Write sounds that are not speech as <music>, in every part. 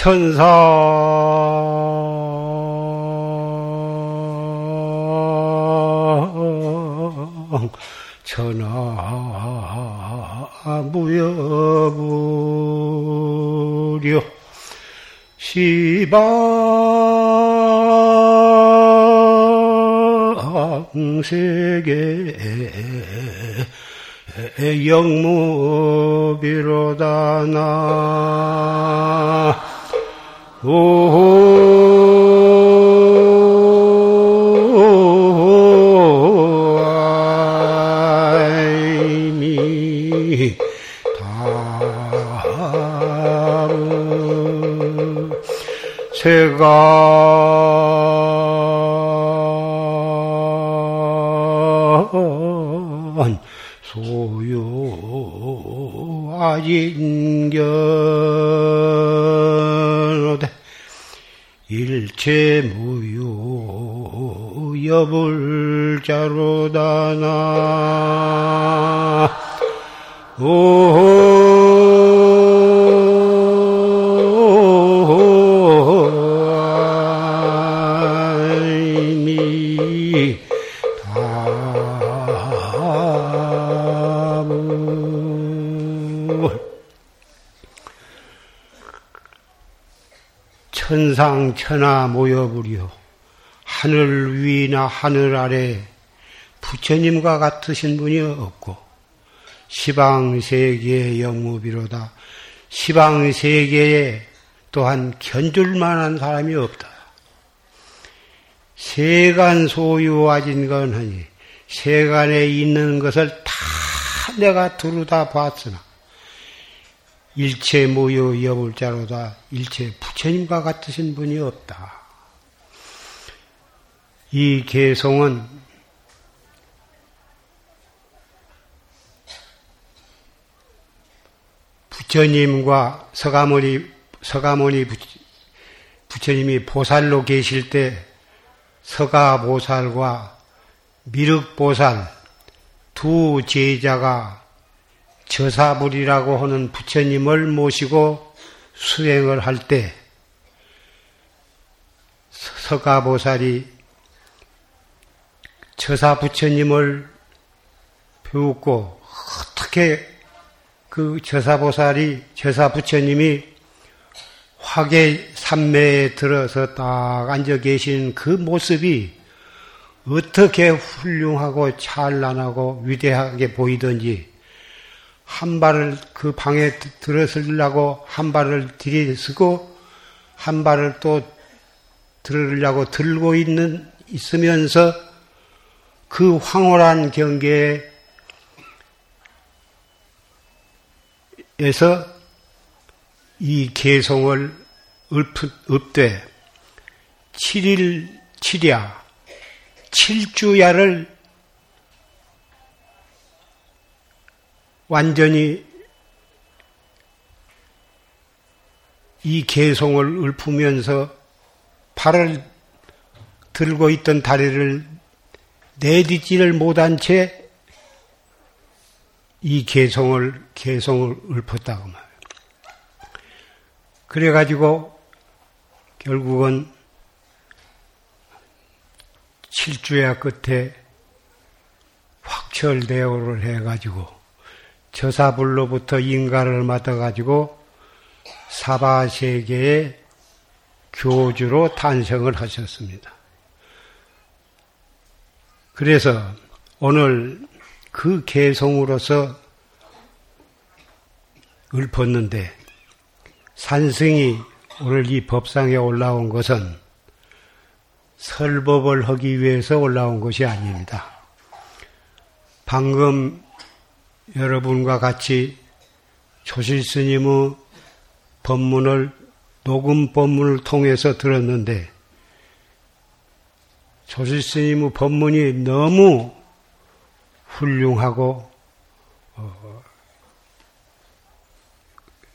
천사. 천하 무여부려 시방세계 영무비로다 나 세간 소유 아인견 일체 무유 여불자로 천상 천하 모여부려 하늘 위나 하늘 아래 부처님과 같으신 분이 없고 시방 세계의 영무비로다 시방 세계에 또한 견줄 만한 사람이 없다. 세간 소유와진 건하니 세간에 있는 것을 다 내가 두루 다 봤으나 일체 무유 여불자로다 일체 부처님과 같으신 분이 없다. 이 개송은 부처님과 서가모니 서가모니 부처님이 보살로 계실 때 서가보살과 미륵보살 두 제자가 저사불이라고 하는 부처님을 모시고 수행을 할 때 서가보살이 저사 부처님을 배웠고 어떻게 그 저사보살이 저사 부처님이 화계 삼매에 들어서 딱 앉아 계신 그 모습이 어떻게 훌륭하고 찬란하고 위대하게 보이던지 한 발을 그 방에 들어서려고 한 발을 들이쓰고 한 발을 또 들으려고 들고 있는 있으면서 그 황홀한 경계에서 이 개송을 읍되 7일 7야 7주야를 완전히 이 개송을 읊으면서 발을 들고 있던 다리를 내딛지를 못한 채 이 개송을 개송을 읊었다고 말이에요. 그래 가지고 결국은 칠주야 끝에 확철대오를 해 가지고 저사불로부터 인가를 맡아가지고 사바세계의 교주로 탄생을 하셨습니다. 그래서 오늘 그 개성으로서 읊었는데 산승이 오늘 이 법상에 올라온 것은 설법을 하기 위해서 올라온 것이 아닙니다. 방금 여러분과 같이 조실 스님의 법문을 녹음 법문을 통해서 들었는데 조실 스님의 법문이 너무 훌륭하고 어,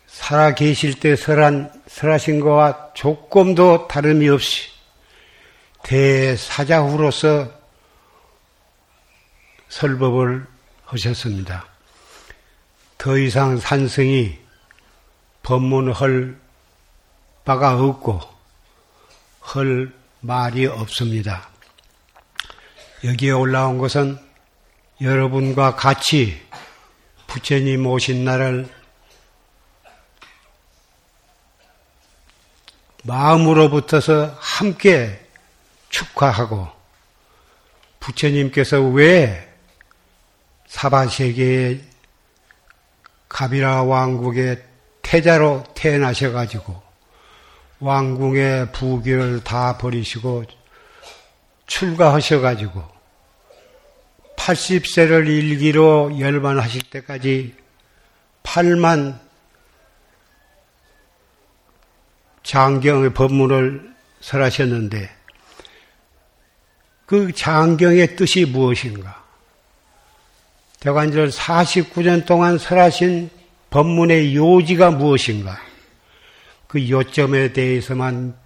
살아 계실 때 설한 설하신 것과 조금도 다름이 없이 대사자후로서 설법을 하셨습니다. 더 이상 산성이 법문할 바가 없고 할 말이 없습니다. 여기에 올라온 것은 여러분과 같이 부처님 오신 날을 마음으로부터서 함께 축하하고 부처님께서 왜 사바세계의 가비라 왕국의 태자로 태어나셔가지고 왕궁의 부귀를 다 버리시고 출가하셔가지고 80세를 일기로 열반하실 때까지 8만 장경의 법문을 설하셨는데 그 장경의 뜻이 무엇인가? 대관절 49년 동안 설하신 법문의 요지가 무엇인가? 그 요점에 대해서만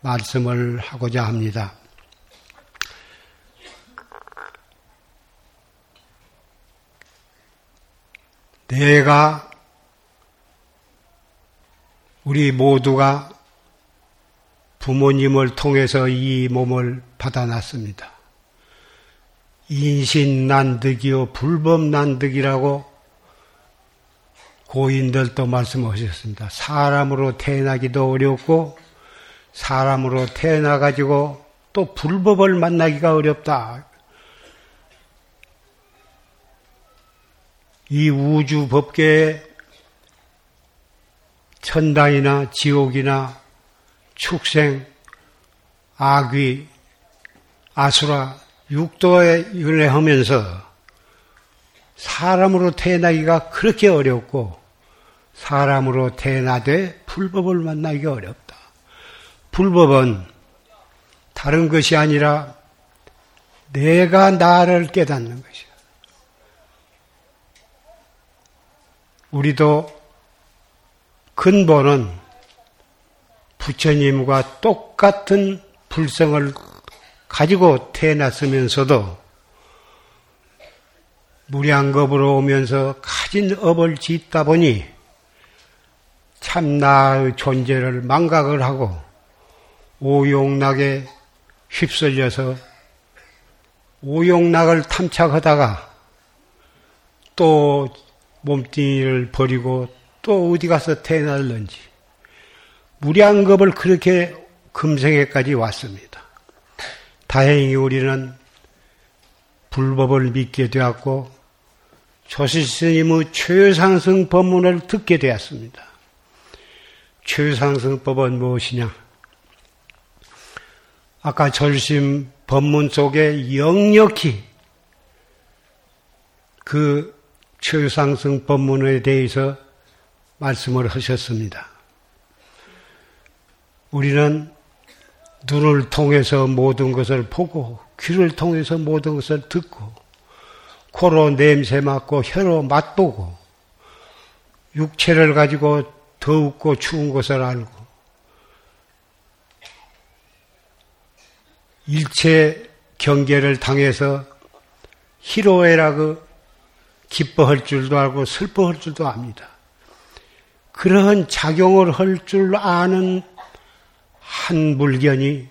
말씀을 하고자 합니다. 내가 우리 모두가 부모님을 통해서 이 몸을 받아놨습니다. 인신난득이요 불법난득이라고 고인들도 말씀하셨습니다. 사람으로 태어나기도 어렵고 사람으로 태어나 가지고 또 불법을 만나기가 어렵다. 이 우주 법계에 천당이나 지옥이나 축생, 악귀, 아수라, 육도에 연애하면서 사람으로 태어나기가 그렇게 어렵고 사람으로 태어나되 불법을 만나기가 어렵다. 불법은 다른 것이 아니라 내가 나를 깨닫는 것이야. 우리도 근본은 부처님과 똑같은 불성을 가지고 태어났으면서도 무량겁으로 오면서 가진 업을 짓다 보니 참 나의 존재를 망각을 하고 오용락에 휩쓸려서 오용락을 탐착하다가 또 몸뚱이를 버리고 또 어디 가서 태어날는지 무량겁을 그렇게 금생에까지 왔습니다. 다행히 우리는 불법을 믿게 되었고 조실스님의 최상승 법문을 듣게 되었습니다. 최상승법은 무엇이냐? 아까 절심 법문 속에 역력히 그 최상승 법문에 대해서 말씀을 하셨습니다. 우리는 눈을 통해서 모든 것을 보고 귀를 통해서 모든 것을 듣고 코로 냄새 맡고 혀로 맛보고 육체를 가지고 더웁고 추운 것을 알고 일체 경계를 당해서 희로애라그 기뻐할 줄도 알고 슬퍼할 줄도 압니다. 그러한 작용을 할 줄 아는 한 물견이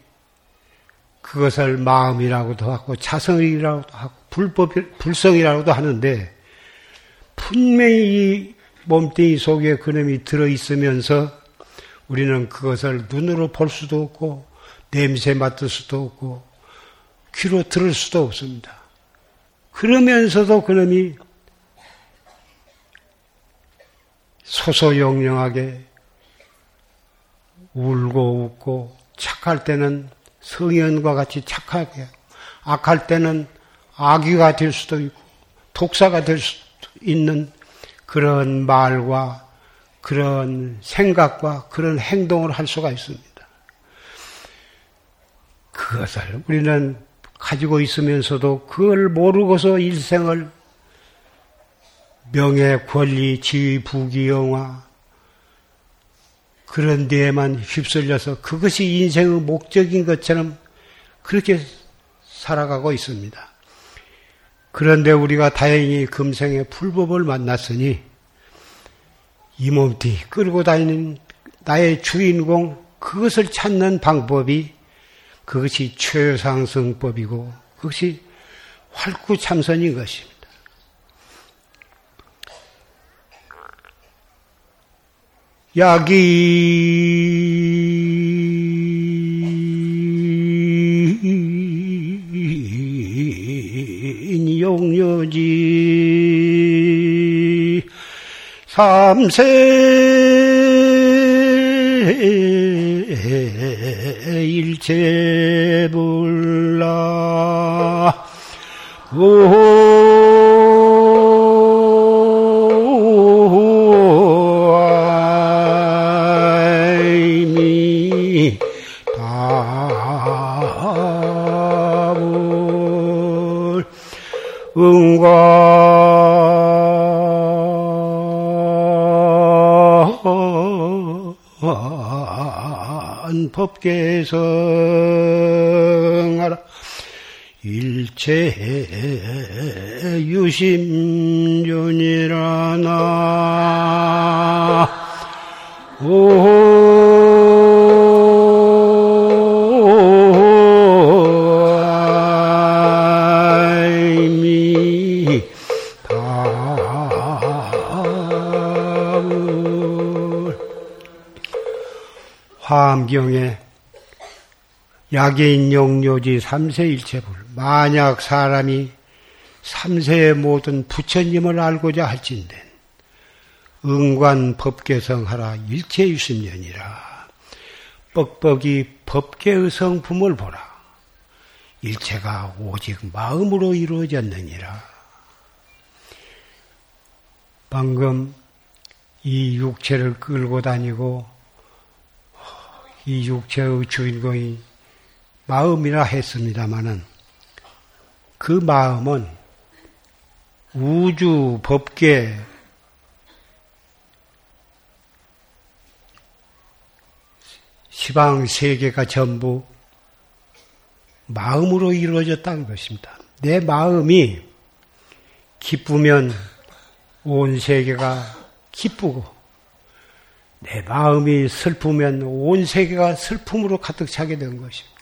그것을 마음이라고도 하고 자성이라고도 하고 불법 불성이라고도 하는데 분명히 이 몸뚱이 속에 그놈이 들어 있으면서 우리는 그것을 눈으로 볼 수도 없고 냄새 맡을 수도 없고 귀로 들을 수도 없습니다. 그러면서도 그놈이 소소영령하게 울고 웃고 착할 때는 성현과 같이 착하게 악할 때는 악귀가 될 수도 있고 독사가 될 수도 있는 그런 말과 그런 생각과 그런 행동을 할 수가 있습니다. 그것을 우리는 가지고 있으면서도 그걸 모르고서 일생을 명예, 권리, 지위, 부귀, 영화 그런 데에만 휩쓸려서 그것이 인생의 목적인 것처럼 그렇게 살아가고 있습니다. 그런데 우리가 다행히 금생에 불법을 만났으니 이 몸띠 끌고 다니는 나의 주인공, 그것을 찾는 방법이 그것이 최상승법이고 그것이 활구참선인 것입니다. 약인 용료지. 삼세 일체불라. 응 관 법계성하라 일체 유심존이라나. 화 약인 용료지 삼세 일체불. 만약 사람이 삼세의 모든 부처님을 알고자 할진된 응관 법계성하라 일체유심년이라. 뻑뻑이 법계의 성품을 보라. 일체가 오직 마음으로 이루어졌느니라. 방금 이 육체를 끌고 다니고 이 육체의 주인공이 마음이라 했습니다마는 그 마음은 우주 법계 시방 세계가 전부 마음으로 이루어졌다는 것입니다. 내 마음이 기쁘면 온 세계가 기쁘고 내 마음이 슬프면 온 세계가 슬픔으로 가득 차게 된 것입니다.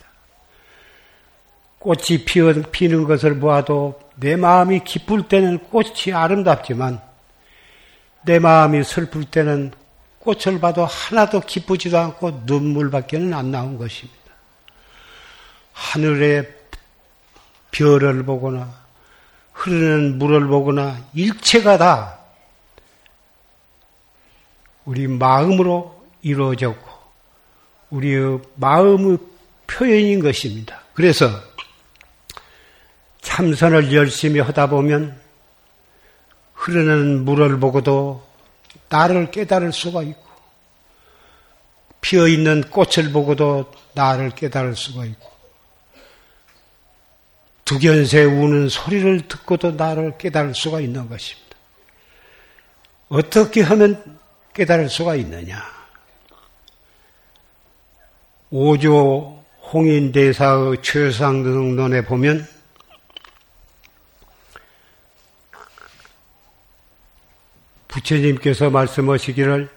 꽃이 피는 것을 보아도 내 마음이 기쁠 때는 꽃이 아름답지만 내 마음이 슬플 때는 꽃을 봐도 하나도 기쁘지도 않고 눈물밖에는 안 나온 것입니다. 하늘의 별을 보거나 흐르는 물을 보거나 일체가 다 우리 마음으로 이루어졌고 우리의 마음의 표현인 것입니다. 그래서 참선을 열심히 하다 보면 흐르는 물을 보고도 나를 깨달을 수가 있고 피어 있는 꽃을 보고도 나를 깨달을 수가 있고 두견새 우는 소리를 듣고도 나를 깨달을 수가 있는 것입니다. 어떻게 하면 깨달을 수가 있느냐? 오조 홍인대사의 최상등론에 보면 부처님께서 말씀하시기를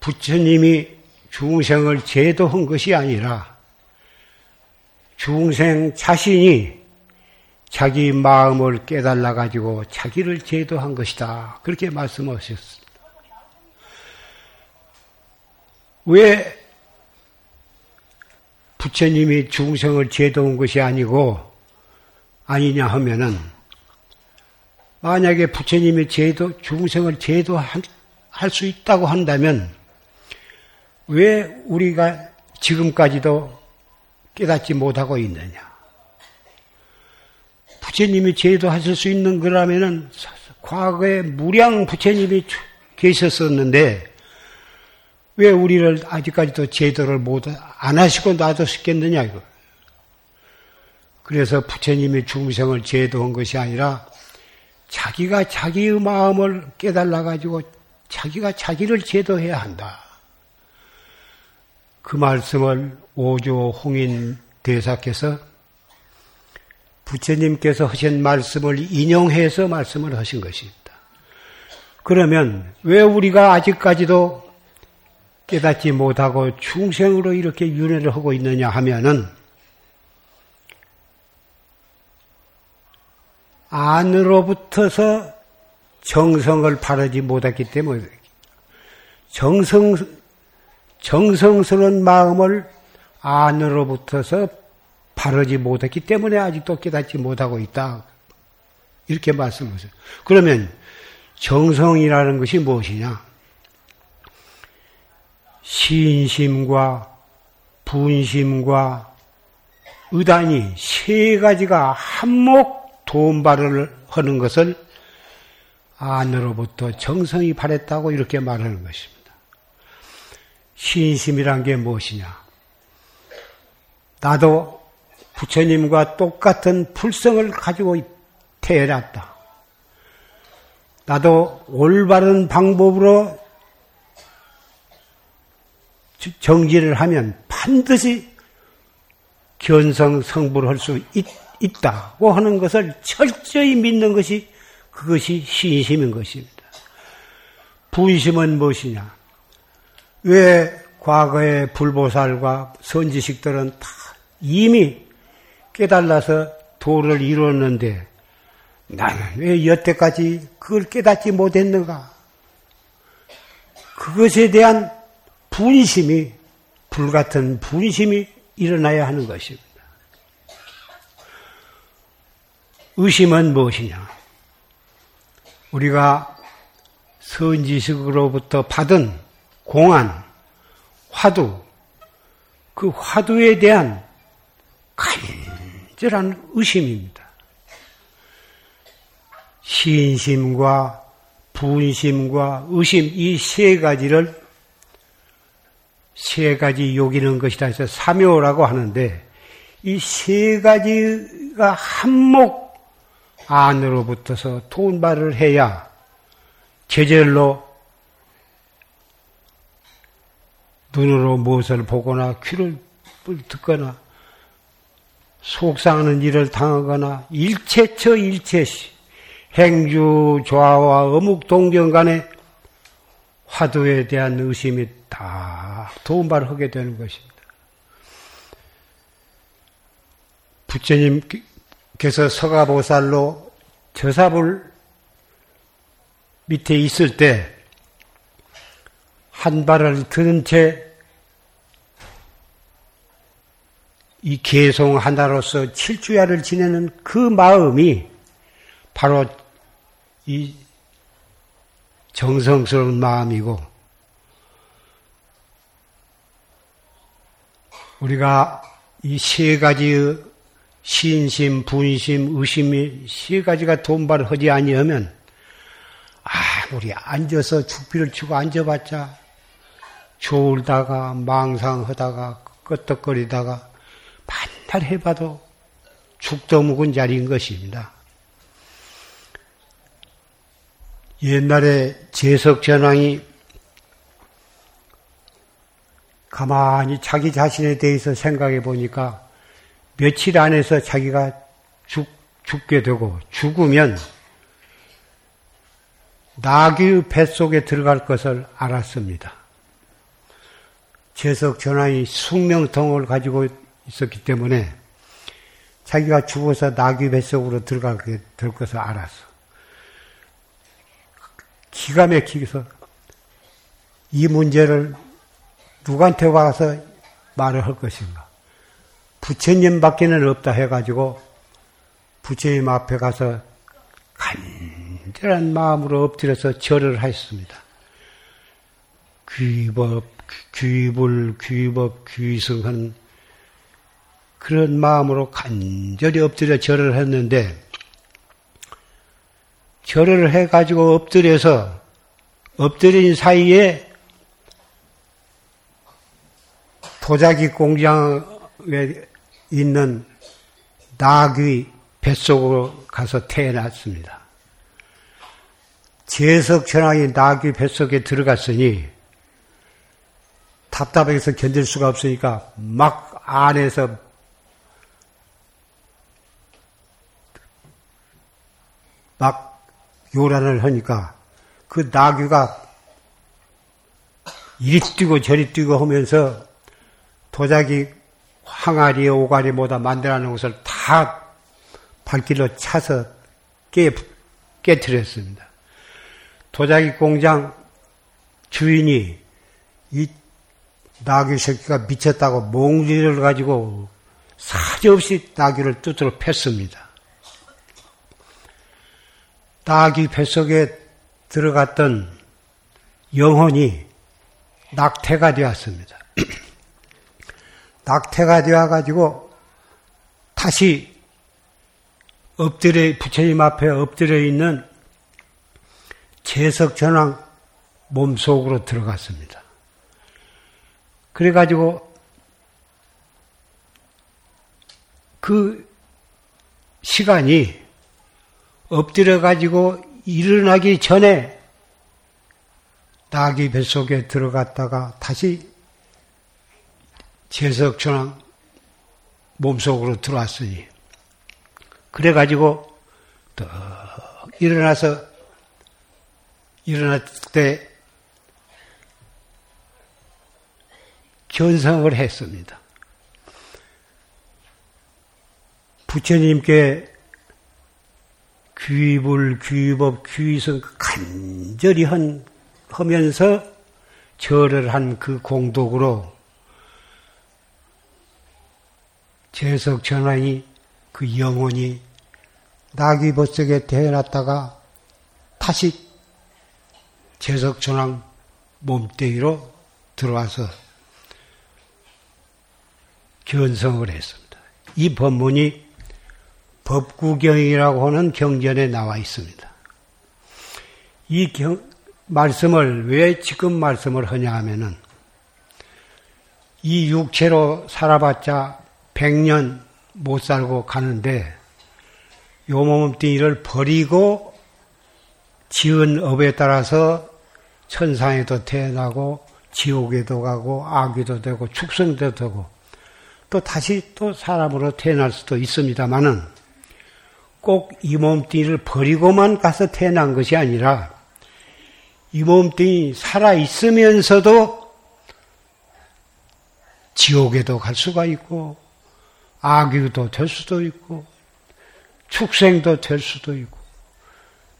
부처님이 중생을 제도한 것이 아니라 중생 자신이 자기 마음을 깨달아 가지고 자기를 제도한 것이다. 그렇게 말씀하셨습니다. 왜 부처님이 중생을 제도한 것이 아니고 아니냐 하면은 만약에 부처님이 제도, 중생을 제도할 수 있다고 한다면 왜 우리가 지금까지도 깨닫지 못하고 있느냐? 부처님이 제도하실 수 있는 거라면은 과거에 무량 부처님이 계셨었는데 왜 우리를 아직까지도 제도를 못 안 하시고 놔두셨겠느냐 이거. 그래서 부처님이 중생을 제도한 것이 아니라 자기가 자기의 마음을 깨달아 가지고 자기가 자기를 제도해야 한다. 그 말씀을 오조 홍인 대사께서 부처님께서 하신 말씀을 인용해서 말씀을 하신 것입니다. 그러면 왜 우리가 아직까지도 깨닫지 못하고 중생으로 이렇게 윤회를 하고 있느냐 하면은 안으로부터서 정성을 바르지 못했기 때문에 정성 정성스러운 마음을 안으로부터서 바르지 못했기 때문에 아직도 깨닫지 못하고 있다. 이렇게 말씀하세요. 그러면 정성이라는 것이 무엇이냐? 신심과 분심과 의단이 세 가지가 한몫 도움발을 하는 것을 안으로부터 정성이 바랬다고 이렇게 말하는 것입니다. 신심이란 게 무엇이냐? 나도 부처님과 똑같은 불성을 가지고 태어났다. 나도 올바른 방법으로 정지를 하면 반드시 견성 성불을 할수 있다 고 하는 것을 철저히 믿는 것이 그것이 신심인 것입니다. 분심은 무엇이냐? 왜 과거의 불보살과 선지식들은 다 이미 깨달아서 도를 이루었는데 나는 왜 여태까지 그걸 깨닫지 못했는가? 그것에 대한 분심이, 불같은 분심이 일어나야 하는 것입니다. 의심은 무엇이냐? 우리가 선지식으로부터 받은 공안, 화두, 그 화두에 대한 간절한 의심입니다. 신심과 분심과 의심 이 세 가지를 세 가지 요기는 것이다 해서 삼요라고 하는데 이 세 가지가 한몫 안으로 붙어서 돈발을 해야 제절로 눈으로 무엇을 보거나 귀를 듣거나 속상하는 일을 당하거나 일체처 일체시 행주 조화와 어묵 동경 간에 화두에 대한 의심이 다 도움발하게 되는 것입니다. 부처님 께서 서가보살로 저사불 밑에 있을 때 한 발을 드는 채 이 개송 하나로서 칠주야를 지내는 그 마음이 바로 이 정성스러운 마음이고 우리가 이 세 가지 신심, 분심, 의심이 세 가지가 돈발을 하지 아니하면 아, 우리 앉아서 죽비를 치고 앉아봤자 졸다가 망상하다가 끄떡거리다가 반달 해봐도 죽도 묵은 자리인 것입니다. 옛날에 재석전왕이 가만히 자기 자신에 대해서 생각해 보니까 며칠 안에서 자기가 죽, 죽게 되고 죽으면 나귀 뱃속에 들어갈 것을 알았습니다. 재석 전왕이 숙명통을 가지고 있었기 때문에 자기가 죽어서 나귀 뱃속으로 들어가게 될 것을 알았어. 기가 막히게서 이 문제를 누구한테 와서 말을 할 것인가? 부처님밖에는 없다 해가지고 부처님 앞에 가서 간절한 마음으로 엎드려서 절을 하였습니다. 귀법, 귀불, 귀법, 귀승한 그런 마음으로 간절히 엎드려 절을 했는데 절을 해가지고 엎드려서 엎드린 사이에 도자기 공장에 있는 낙의 뱃속으로 가서 태어났습니다. 제석천왕이 낙의 뱃속에 들어갔으니 답답해서 견딜 수가 없으니까 막 안에서 막 요란을 하니까 그 나귀가 이리 뛰고 저리 뛰고 하면서 도자기 항아리, 오가리 뭐다 만들어 놓은 것을 다 발길로 차서 깨, 깨뜨렸습니다. 도자기 공장 주인이 이 나귀 새끼가 미쳤다고 몽지를 가지고 사지없이 나귀를 뚜드러 팼습니다. 나귀 뱃속에 들어갔던 영혼이 낙태가 되었습니다. <clears throat> 낙태가 되어가지고 다시 엎드려, 부처님 앞에 엎드려 있는 재석전왕 몸속으로 들어갔습니다. 그래가지고 그 시간이 엎드려가지고 일어나기 전에 나귀 뱃속에 들어갔다가 다시 재석천왕 몸속으로 들어왔으니 그래가지고 또 일어나서 일어날 때 견성을 했습니다. 부처님께 귀불, 귀법, 귀성 간절히 한, 하면서 절을 한 그 공덕으로 재석 전환이 그 영혼이 나귀 벗속에 태어났다가 다시 재석 전환 몸뚱이로 들어와서 견성을 했습니다. 이 법문이 법구경이라고 하는 경전에 나와 있습니다. 이 경, 말씀을 왜 지금 말씀을 하냐 하면은 이 육체로 살아봤자 100년 못 살고 가는데 요 몸뚱이를 버리고 지은 업에 따라서 천상에도 태어나고 지옥에도 가고 악귀도 되고 축성도 되고 또 다시 또 사람으로 태어날 수도 있습니다만은 꼭이 몸뚱이를 버리고만 가서 태어난 것이 아니라 이 몸뚱이 살아 있으면서도 지옥에도 갈 수가 있고 악유도 될 수도 있고 축생도 될 수도 있고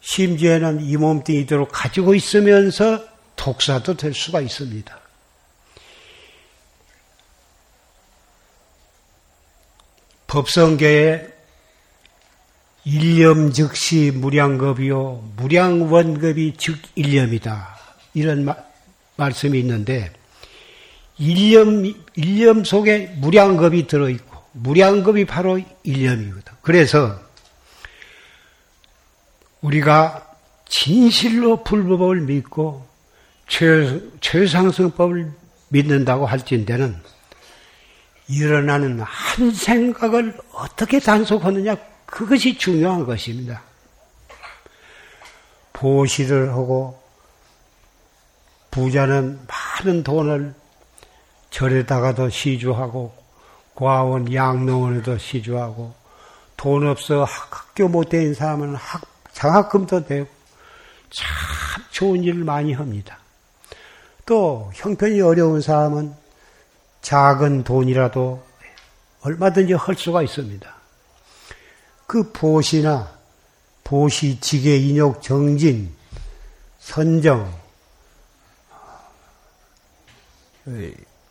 심지어는 이 몸뚱이 대로 가지고 있으면서 독사도 될 수가 있습니다. 법성계에 일념 즉시 무량겁이요 무량원겁이 즉 일념이다 이런 마, 말씀이 있는데 일념 일념 속에 무량겁이 들어 있고 무량겁이 바로 일념이거든. 그래서 우리가 진실로 불법을 믿고 최, 최상승법을 믿는다고 할진대는 일어나는 한 생각을 어떻게 단속하느냐 그것이 중요한 것입니다. 보시를 하고 부자는 많은 돈을 절에다가도 시주하고 과원 양농원에도 시주하고 돈 없어 학교 못 다닌 사람은 학, 장학금도 되고 참 좋은 일을 많이 합니다. 또 형편이 어려운 사람은 작은 돈이라도 얼마든지 할 수가 있습니다. 그 보시나 보시, 지계, 인욕, 정진, 선정,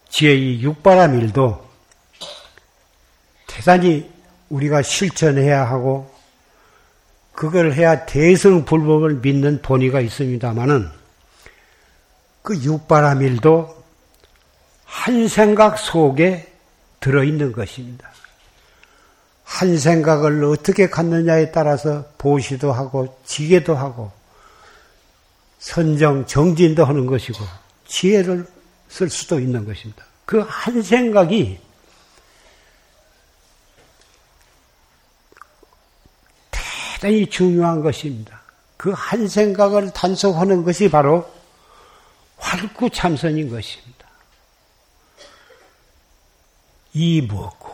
지혜의 육바람 일도 대단히 우리가 실천해야 하고 그걸 해야 대승불법을 믿는 본의가 있습니다마는 그 육바라밀도 한 생각 속에 들어있는 것입니다. 한 생각을 어떻게 갖느냐에 따라서 보시도 하고 지게도 하고 선정 정진도 하는 것이고 지혜를 쓸 수도 있는 것입니다. 그 한 생각이 대단히 중요한 것입니다. 그 한 생각을 단속하는 것이 바로 활구 참선인 것입니다. 이 먹고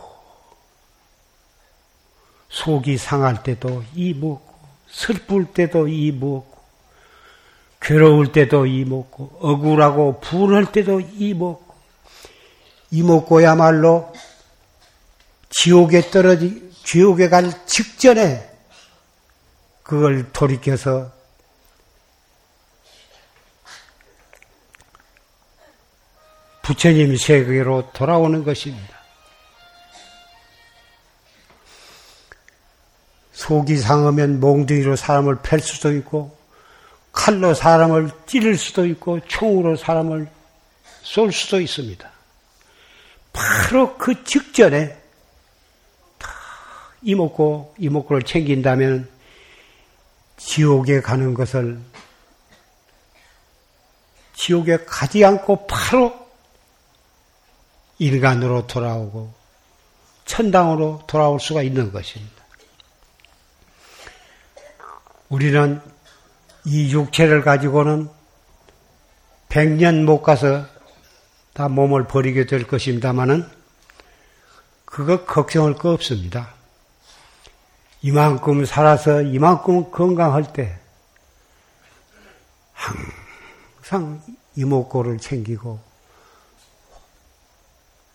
속이 상할 때도 이 먹고 슬플 때도 이 먹고 괴로울 때도 이 먹고, 억울하고 불할 때도 이 먹고, 이 먹고야말로 지옥에 떨어지, 지옥에 갈 직전에 그걸 돌이켜서 부처님 세계로 돌아오는 것입니다. 속이 상하면 몽둥이로 사람을 팰 수도 있고, 칼로 사람을 찌를 수도 있고, 총으로 사람을 쏠 수도 있습니다. 바로 그 직전에 이목고, 이목고를 챙긴다면 지옥에 가는 것을 지옥에 가지 않고 바로 인간으로 돌아오고 천당으로 돌아올 수가 있는 것입니다. 우리는 이 육체를 가지고는 백년 못 가서 다 몸을 버리게 될 것입니다만은 그거 걱정할 거 없습니다. 이만큼 살아서 이만큼 건강할 때 항상 이목고를 챙기고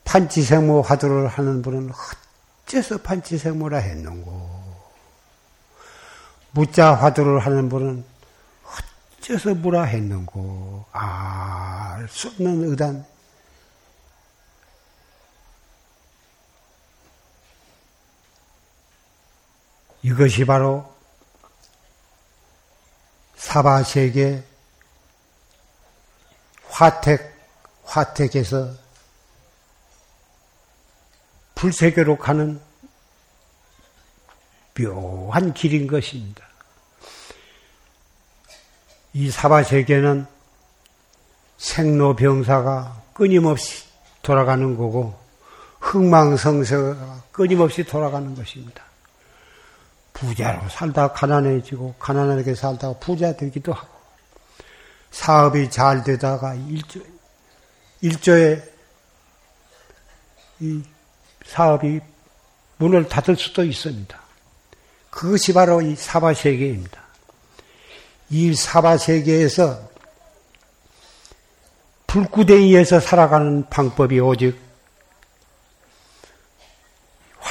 판치생모 화두를 하는 분은 어째서 판치생모라 했는고? 무자 화두를 하는 분은 어째서 무라 했는고? 알 수 없는 의단 이것이 바로 사바세계 화택, 화택에서 불세계로 가는 묘한 길인 것입니다. 이 사바세계는 생로병사가 끊임없이 돌아가는 거고 흥망성쇠가 끊임없이 돌아가는 것입니다. 부자로 살다 가난해지고 가난하게 살다가 부자 되기도 하고 사업이 잘 되다가 일조 일조에 이 사업이 문을 닫을 수도 있습니다. 그것이 바로 이 사바 세계입니다. 이 사바 세계에서 불구덩이에서 살아가는 방법이 오직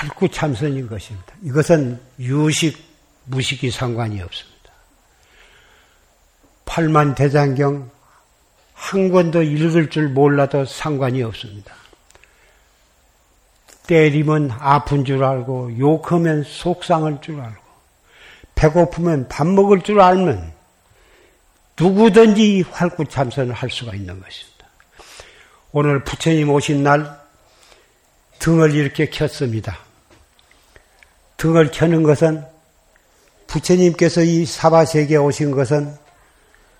활구참선인 것입니다. 이것은 유식, 무식이 상관이 없습니다. 팔만 대장경 한 권도 읽을 줄 몰라도 상관이 없습니다. 때리면 아픈 줄 알고, 욕하면 속상할 줄 알고, 배고프면 밥 먹을 줄 알면 누구든지 활구참선을 할 수가 있는 것입니다. 오늘 부처님 오신 날 등을 이렇게 켰습니다. 등을 켜는 것은 부처님께서 이 사바세계에 오신 것은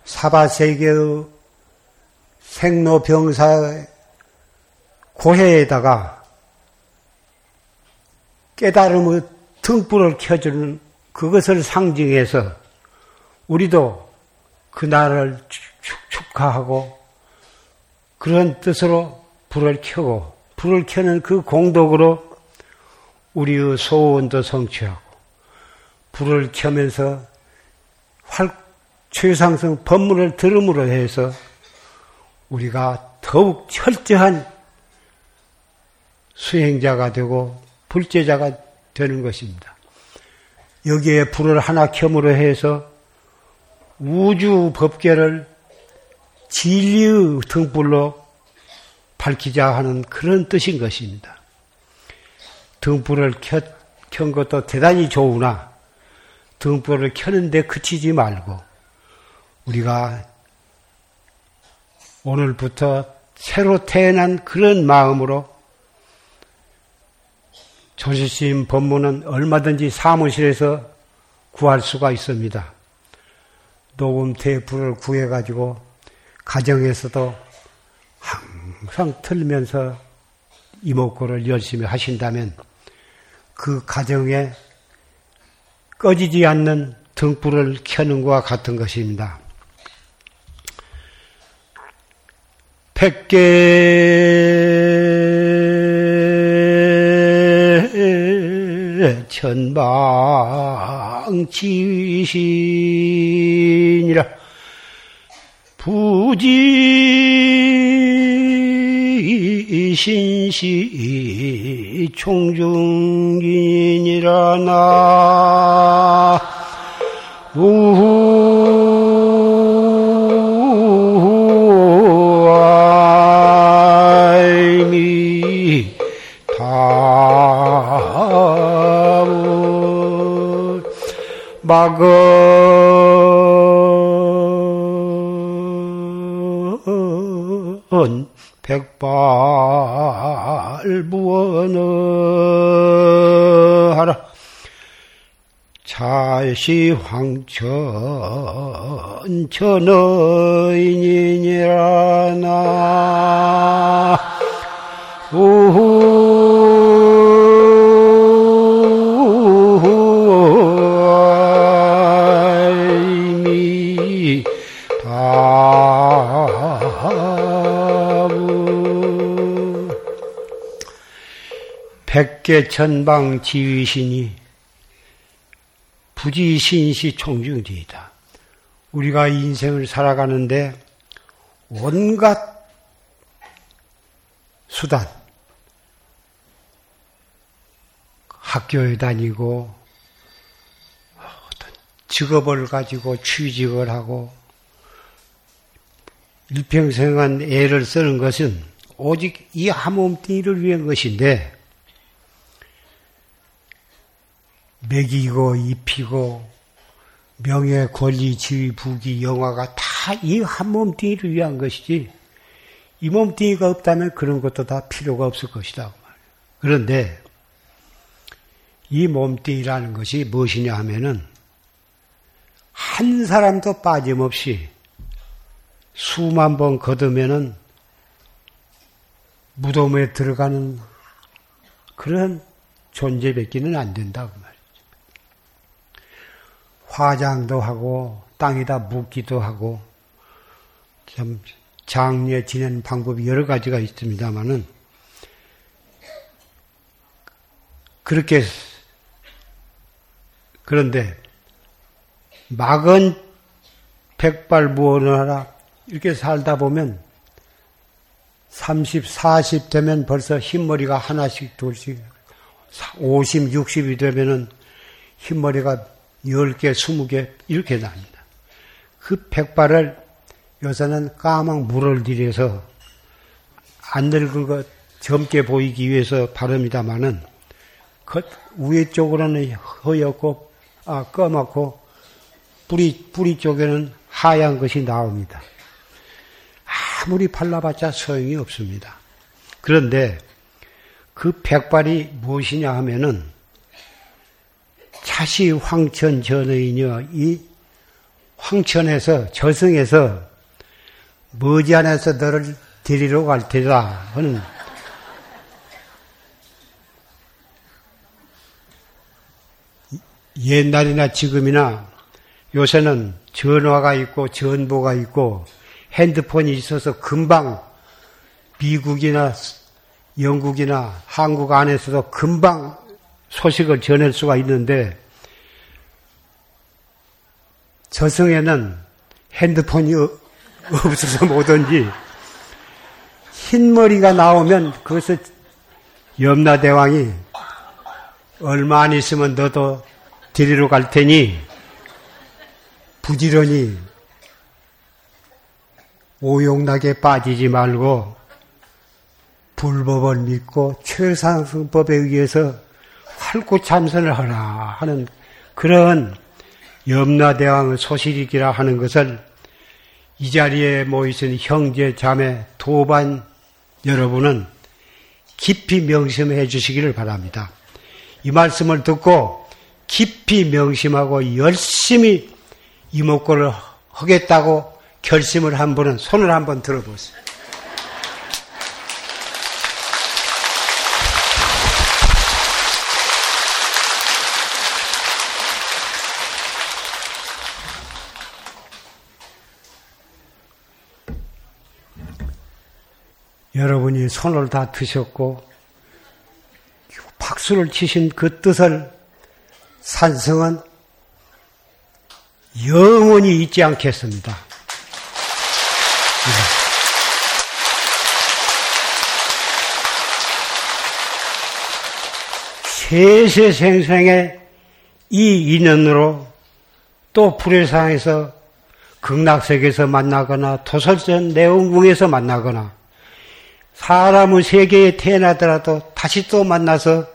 사바세계의 생로병사 고해에다가 깨달음의 등불을 켜주는 그것을 상징해서 우리도 그날을 축하하고 그런 뜻으로 불을 켜고 불을 켜는 그 공덕으로 우리의 소원도 성취하고 불을 켜면서 활 최상승 법문을 들음으로 해서 우리가 더욱 철저한 수행자가 되고 불제자가 되는 것입니다. 여기에 불을 하나 켬으로 해서 우주 법계를 진리의 등불로 밝히자 하는 그런 뜻인 것입니다. 등불을 켜, 켠 것도 대단히 좋으나 등불을 켜는데 그치지 말고 우리가 오늘부터 새로 태어난 그런 마음으로 조실심 법문은 얼마든지 사무실에서 구할 수가 있습니다. 녹음 테이프를 구해가지고 가정에서도 항상 틀면서 이목구를 열심히 하신다면 그 가정에 꺼지지 않는 등불을 켜는 것과 같은 것입니다. 백개 천방지신이라 부지 신시 총중인이라 나. 우아이미 다물 막어 백발 무언하라. 자시 황천 천어인이니라 나 백개 천방 지휘신이 부지신시 총중지이다. 우리가 인생을 살아가는데 온갖 수단, 학교에 다니고 어떤 직업을 가지고 취직을 하고 일평생한 애를 쓰는 것은 오직 이 한몸뚱이를 위한 것인데 먹이고 입히고 명예, 권리, 지위, 부귀, 영화가 다 이 한 몸뚱이를 위한 것이지 이 몸뚱이가 없다면 그런 것도 다 필요가 없을 것이다. 그런데 이 몸뚱이라는 것이 무엇이냐 하면은 한 사람도 빠짐없이 수만 번 거두면은 무덤에 들어가는 그런 존재밖에는 안 된다고 말이야. 화장도 하고 땅에다 묻기도 하고 참 장례 지내는 방법이 여러 가지가 있습니다만은 그렇게 그런데 막은 백발 무언을 하라 이렇게 살다 보면 30, 40 되면 벌써 흰머리가 하나씩 둘씩 50, 60이 되면은 흰머리가 10개, 20개 이렇게 납니다. 그 백발을 요새는 까만 물을 들여서 안 늙은 것 젊게 보이기 위해서 바릅니다마는 그 위에 쪽으로는 허옇고 아 검맣고 뿌리 뿌리 쪽에는 하얀 것이 나옵니다. 아무리 발라봤자 소용이 없습니다. 그런데 그 백발이 무엇이냐 하면은 차시 황천 전의이녀 이 황천에서 저승에서 머지않아서 너를 데리러 갈 테다. 하는 옛날이나 지금이나 요새는 전화가 있고 전보가 있고 핸드폰이 있어서 금방 미국이나 영국이나 한국 안에서도 금방 소식을 전할 수가 있는데 저승에는 핸드폰이 없어서 뭐든지 흰머리가 나오면 그것을 염라대왕이 얼마 안 있으면 너도 데리러 갈 테니 부지런히 오용나게 빠지지 말고 불법을 믿고 최상승법에 의해서 활구 참선을 하라 하는 그런 염라대왕의 소실이기라 하는 것을 이 자리에 모이신 형제, 자매, 도반 여러분은 깊이 명심해 주시기를 바랍니다. 이 말씀을 듣고 깊이 명심하고 열심히 이목구를 하겠다고 결심을 한 분은 손을 한번 들어보세요. 여러분이 손을 다 드셨고 박수를 치신 그 뜻을 산성은 영원히 잊지 않겠습니다. 세세 생생의 이 인연으로 또 불회상에서 극락세계에서 만나거나 도설전 내원궁에서 만나거나 사람의 세계에 태어나더라도 다시 또 만나서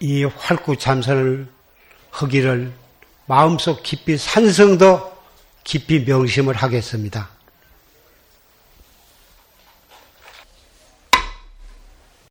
이 활구 참선을 하기를 마음속 깊이 산성도 깊이 명심을 하겠습니다.